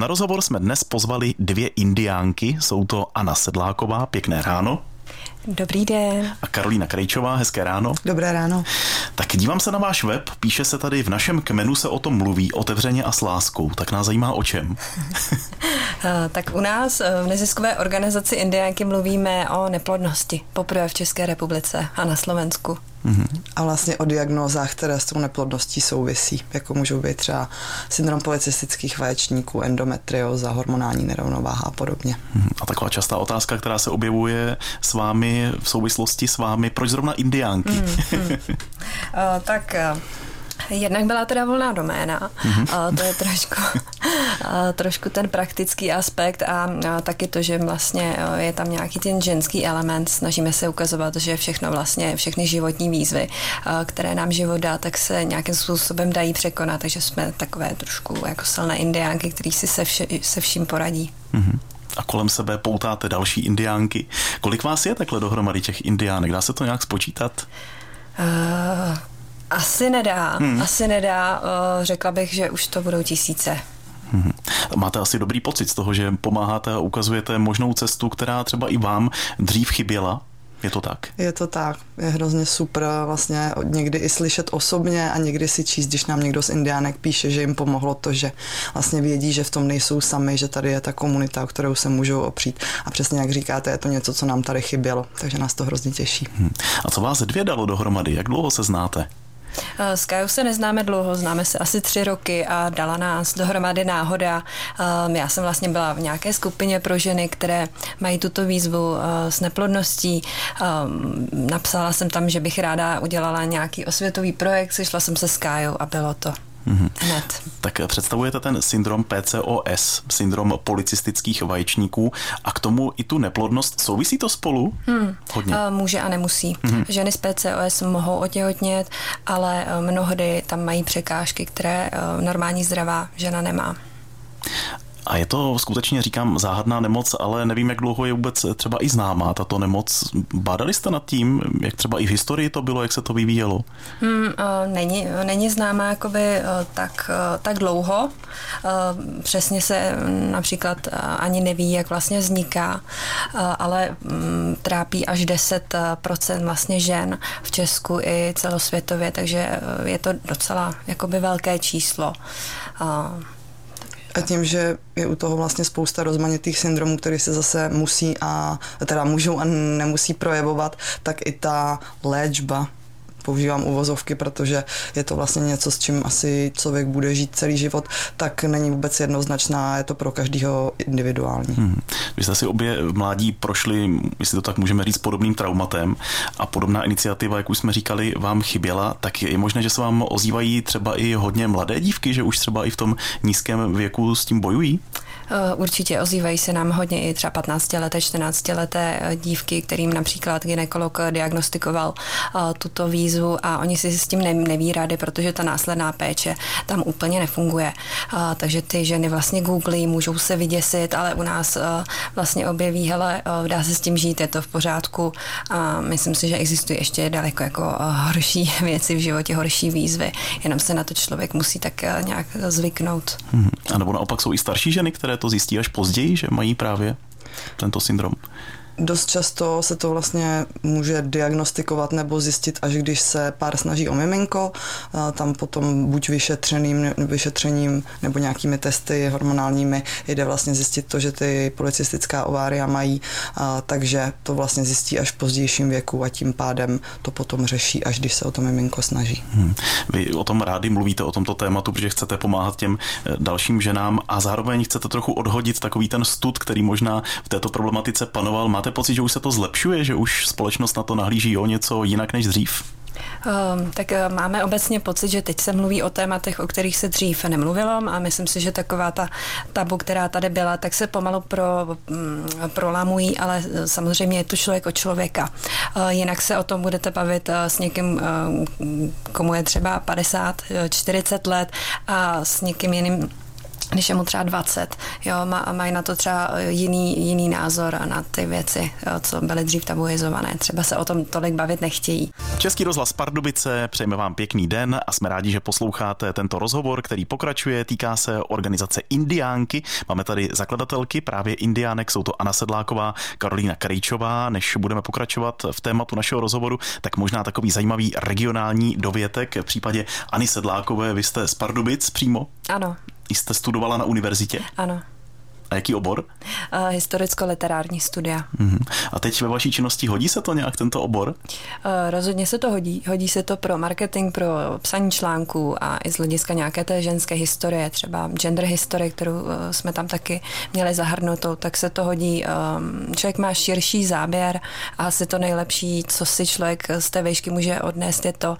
Na rozhovor jsme dnes pozvali dvě indiánky, jsou to Anna Sedláková, pěkné ráno. Dobrý den. A Karolína Krejčová, hezké ráno. Dobré ráno. Tak dívám se na váš web, píše se tady v našem kmenu se o tom mluví otevřeně a s láskou. Tak nás zajímá o čem. Eh, tak u nás eh, v neziskové organizaci Indiánky mluvíme o neplodnosti. Poprvé v České republice a na Slovensku. Mm-hmm. A vlastně o diagnózách, které s tou neplodností souvisí, jako můžou být třeba syndrom policistických vaječníků, endometrioza, hormonální nerovnováha a podobně. Mm-hmm. A taková častá otázka, která se objevuje s vámi v souvislosti s vámi, proč zrovna indiánky? Mm-hmm. uh, tak uh, Jednak byla teda volná doména, mm-hmm. to je trošku, trošku ten praktický aspekt a taky to, že vlastně je tam nějaký ten ženský element. Snažíme se ukazovat, že všechno vlastně, všechny životní výzvy, které nám život dá, tak se nějakým způsobem dají překonat, takže jsme takové trošku jako silné indiánky, který si se, vše, se vším poradí. Mm-hmm a kolem sebe poutáte další indiánky. Kolik vás je takhle dohromady těch indiánek? Dá se to nějak spočítat? Uh, asi nedá, hmm. asi nedá. Eh, řekla bych, že už to budou tisíce. Hmm. Máte asi dobrý pocit z toho, že pomáháte a ukazujete možnou cestu, která třeba i vám dřív chyběla? Je to tak? Je to tak. Je hrozně super vlastně někdy i slyšet osobně a někdy si číst, když nám někdo z Indiánek píše, že jim pomohlo to, že vlastně vědí, že v tom nejsou sami, že tady je ta komunita, o kterou se můžou opřít. A přesně jak říkáte, je to něco, co nám tady chybělo, takže nás to hrozně těší. Hmm. A co vás dvě dalo dohromady? Jak dlouho se znáte? Eh, s Kajou se neznáme dlouho, známe se asi tři roky a dala nás dohromady náhoda. Ehm, já jsem vlastně byla v nějaké skupině pro ženy, které mají tuto výzvu eh, s neplodností. Ehm, napsala jsem tam, že bych ráda udělala nějaký osvětový projekt, sešla jsem se s Kajou a bylo to. Mm-hmm. Hned. Tak představujete ten syndrom PCOS, syndrom policistických vaječníků a k tomu i tu neplodnost. Souvisí to spolu? Hmm. Hodně. Uh, může a nemusí. Mm-hmm. Ženy s PCOS mohou otěhotnět, ale uh, mnohdy tam mají překážky, které uh, normální zdravá žena nemá. A je to skutečně, říkám, záhadná nemoc, ale nevím, jak dlouho je vůbec třeba i známá tato nemoc. Bádali jste nad tím, jak třeba i v historii to bylo, jak se to vyvíjelo? Hmm, není, není známá jakoby tak, tak dlouho. Přesně se například ani neví, jak vlastně vzniká, ale mm, trápí až 10% vlastně žen v Česku i celosvětově, takže je to docela jakoby velké číslo. A tím, že je u toho vlastně spousta rozmanitých syndromů, které se zase musí a teda můžou a nemusí projevovat, tak i ta léčba používám uvozovky, protože je to vlastně něco, s čím asi člověk bude žít celý život, tak není vůbec jednoznačná, je to pro každého individuální. Hmm. Vy jste si obě mládí prošli, jestli to tak můžeme říct, podobným traumatem a podobná iniciativa, jak už jsme říkali, vám chyběla, tak je možné, že se vám ozývají třeba i hodně mladé dívky, že už třeba i v tom nízkém věku s tím bojují? Eh, určitě ozývají se nám hodně i třeba 15 leté, 14 leté dívky, kterým například ginekolog diagnostikoval eh, tuto výzvu a oni si s tím neví rady, protože ta následná péče tam úplně nefunguje. Eh, takže ty ženy vlastně googlí, můžou se vyděsit, ale u nás vlastně objeví, hele, dá se s tím žít, je to v pořádku a myslím si, že existují ještě daleko jako horší věci v životě, horší výzvy, jenom se na to člověk musí tak nějak zvyknout. Hmm. A nebo naopak jsou i starší ženy, které to zjistí až později, že mají právě tento syndrom? Dost často se to vlastně může diagnostikovat nebo zjistit, až když se pár snaží o miminko, tam potom buď vyšetřeným, vyšetřením nebo nějakými testy hormonálními jde vlastně zjistit to, že ty policistická ovária mají, takže to vlastně zjistí až v pozdějším věku a tím pádem to potom řeší, až když se o to miminko snaží. Hmm. Vy o tom rádi mluvíte, o tomto tématu, protože chcete pomáhat těm eh, dalším ženám a zároveň chcete trochu odhodit takový ten stud, který možná v této problematice panoval. Máte máte pocit, že už se to zlepšuje, že už společnost na to nahlíží o něco jinak než dřív? Um, tak uh, máme obecně pocit, že teď se mluví o tématech, o kterých se dřív nemluvilo a myslím si, že taková ta tabu, která tady byla, tak se pomalu pro, um, prolamují, ale samozřejmě je to člověk od člověka. Uh, jinak se o tom budete bavit uh, s někým, uh, komu je třeba 50, 40 let a s někým jiným když je mu třeba 20, jo, má, mají na to třeba jiný, jiný názor na ty věci, jo, co byly dřív tabuizované. Třeba se o tom tolik bavit nechtějí. Český rozhlas Pardubice, přejeme vám pěkný den a jsme rádi, že posloucháte tento rozhovor, který pokračuje, týká se organizace Indiánky. Máme tady zakladatelky právě Indiánek, jsou to Anna Sedláková, Karolína Krejčová. Než budeme pokračovat v tématu našeho rozhovoru, tak možná takový zajímavý regionální dovětek. V případě Ani Sedlákové, vy jste z Pardubic přímo? Ano. Jste studovala na univerzitě? Ano. A jaký obor? Uh, historicko-literární studia. Uh-huh. A teď ve vaší činnosti hodí se to nějak, tento obor? Uh, rozhodně se to hodí. Hodí se to pro marketing, pro psaní článků a i z hlediska nějaké té ženské historie, třeba gender historie, kterou uh, jsme tam taky měli zahrnutou, tak se to hodí. Um, člověk má širší záběr a asi to nejlepší, co si člověk z té výšky může odnést, je to uh,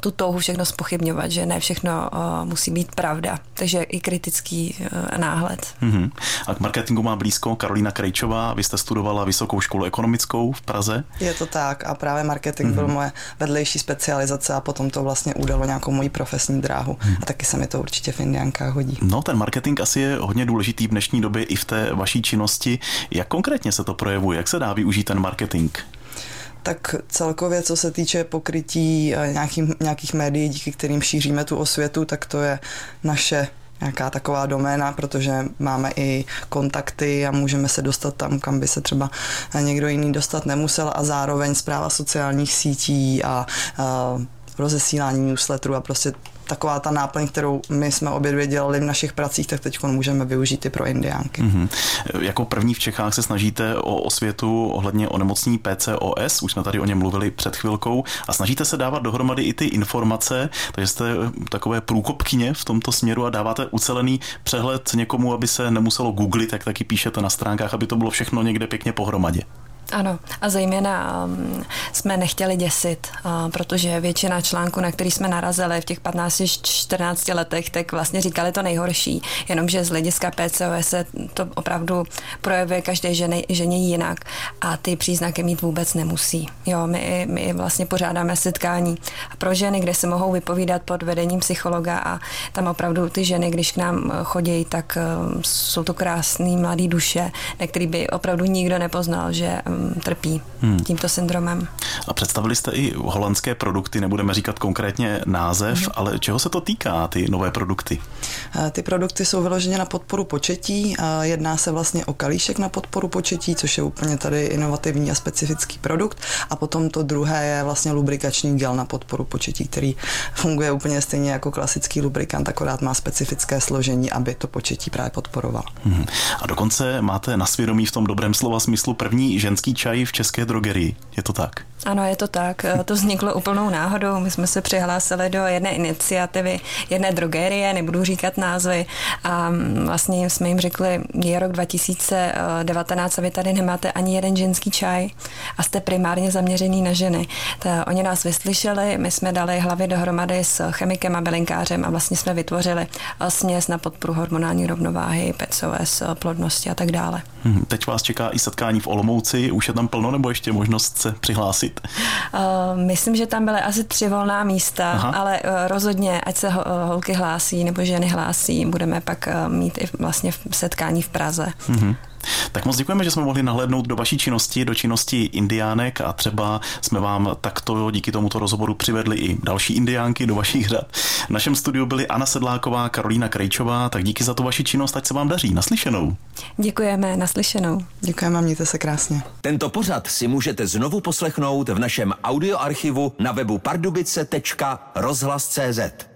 tu touhu všechno spochybňovat, že ne všechno uh, musí být pravda. Takže i kritický uh, náhled. Uh-huh. A k marketingu má blízko Karolína Krejčová. Vy jste studovala Vysokou školu ekonomickou v Praze. Je to tak a právě marketing mm-hmm. byl mhm. moje vedlejší specializace a potom to vlastně udalo nějakou moji profesní dráhu. Mm. A taky se mi to určitě v Indiánkách hodí. No, ten marketing asi je hodně důležitý v dnešní době i v té vaší činnosti. Jak konkrétně se to projevuje? Jak se dá využít ten marketing? tak celkově, co se týče pokrytí eh, nějakým, nějakých médií, díky kterým šíříme tu osvětu, tak to je naše nějaká taková doména, protože máme i kontakty a můžeme se dostat tam, kam by se třeba někdo jiný dostat nemusel a zároveň zpráva sociálních sítí a, a rozesílání newsletterů a prostě taková ta náplň, kterou my jsme obě dvě dělali v našich pracích, tak teď můžeme využít i pro indiánky. Mm-hmm. Jako první v Čechách se snažíte o osvětu ohledně onemocnění PCOS, už jsme tady o něm mluvili před chvilkou, a snažíte se dávat dohromady i ty informace, takže jste takové průkopkyně v tomto směru a dáváte ucelený přehled někomu, aby se nemuselo googlit, jak taky píšete na stránkách, aby to bylo všechno někde pěkně pohromadě. Ano, a zejména um, jsme nechtěli děsit, uh, protože většina článků, na který jsme narazili v těch 15-14 letech, tak vlastně říkali to nejhorší, jenomže z hlediska PCOS se to opravdu projevuje každé ženy, ženě jinak a ty příznaky mít vůbec nemusí. Jo, my, my vlastně pořádáme setkání pro ženy, kde se mohou vypovídat pod vedením psychologa a tam opravdu ty ženy, když k nám chodí, tak um, jsou to krásné mladé duše, na který by opravdu nikdo nepoznal, že um, trpí hmm. tímto syndromem. A představili jste i holandské produkty, nebudeme říkat konkrétně název, hmm. ale čeho se to týká, ty nové produkty? Ty produkty jsou vyloženě na podporu početí. Jedná se vlastně o kalíšek na podporu početí, což je úplně tady inovativní a specifický produkt. A potom to druhé je vlastně lubrikační gel na podporu početí, který funguje úplně stejně jako klasický lubrikant, akorát má specifické složení, aby to početí právě podporoval. Hmm. A dokonce máte na svědomí v tom dobrém slova smyslu první ženský český čaj v české drogerii. Je to tak? Ano, je to tak. To vzniklo úplnou náhodou. My jsme se přihlásili do jedné iniciativy, jedné drogerie, nebudu říkat názvy, a vlastně jsme jim řekli, je rok 2019 a vy tady nemáte ani jeden ženský čaj a jste primárně zaměřený na ženy. Ta, oni nás vyslyšeli, my jsme dali hlavy dohromady s chemikem a bylinkářem a vlastně jsme vytvořili směs na podporu hormonální rovnováhy, PCOS, plodnosti a tak dále. Hmm, teď vás čeká i setkání v Olomouci. Už je tam plno nebo ještě možnost se přihlásit? Uh, myslím, že tam byly asi tři volná místa, Aha. ale uh, rozhodně, ať se uh, holky hlásí nebo ženy hlásí, budeme pak uh, mít i vlastně setkání v Praze. Mm-hmm. Tak moc děkujeme, že jsme mohli nahlédnout do vaší činnosti, do činnosti indiánek a třeba jsme vám takto díky tomuto rozhovoru přivedli i další indiánky do vašich řad. V našem studiu byly Anna Sedláková, Karolína Krejčová, tak díky za tu vaši činnost, ať se vám daří. Naslyšenou. Děkujeme, naslyšenou. Děkujeme, mějte se krásně. Tento pořad si můžete znovu poslechnout v našem audioarchivu na webu pardubice.rozhlas.cz.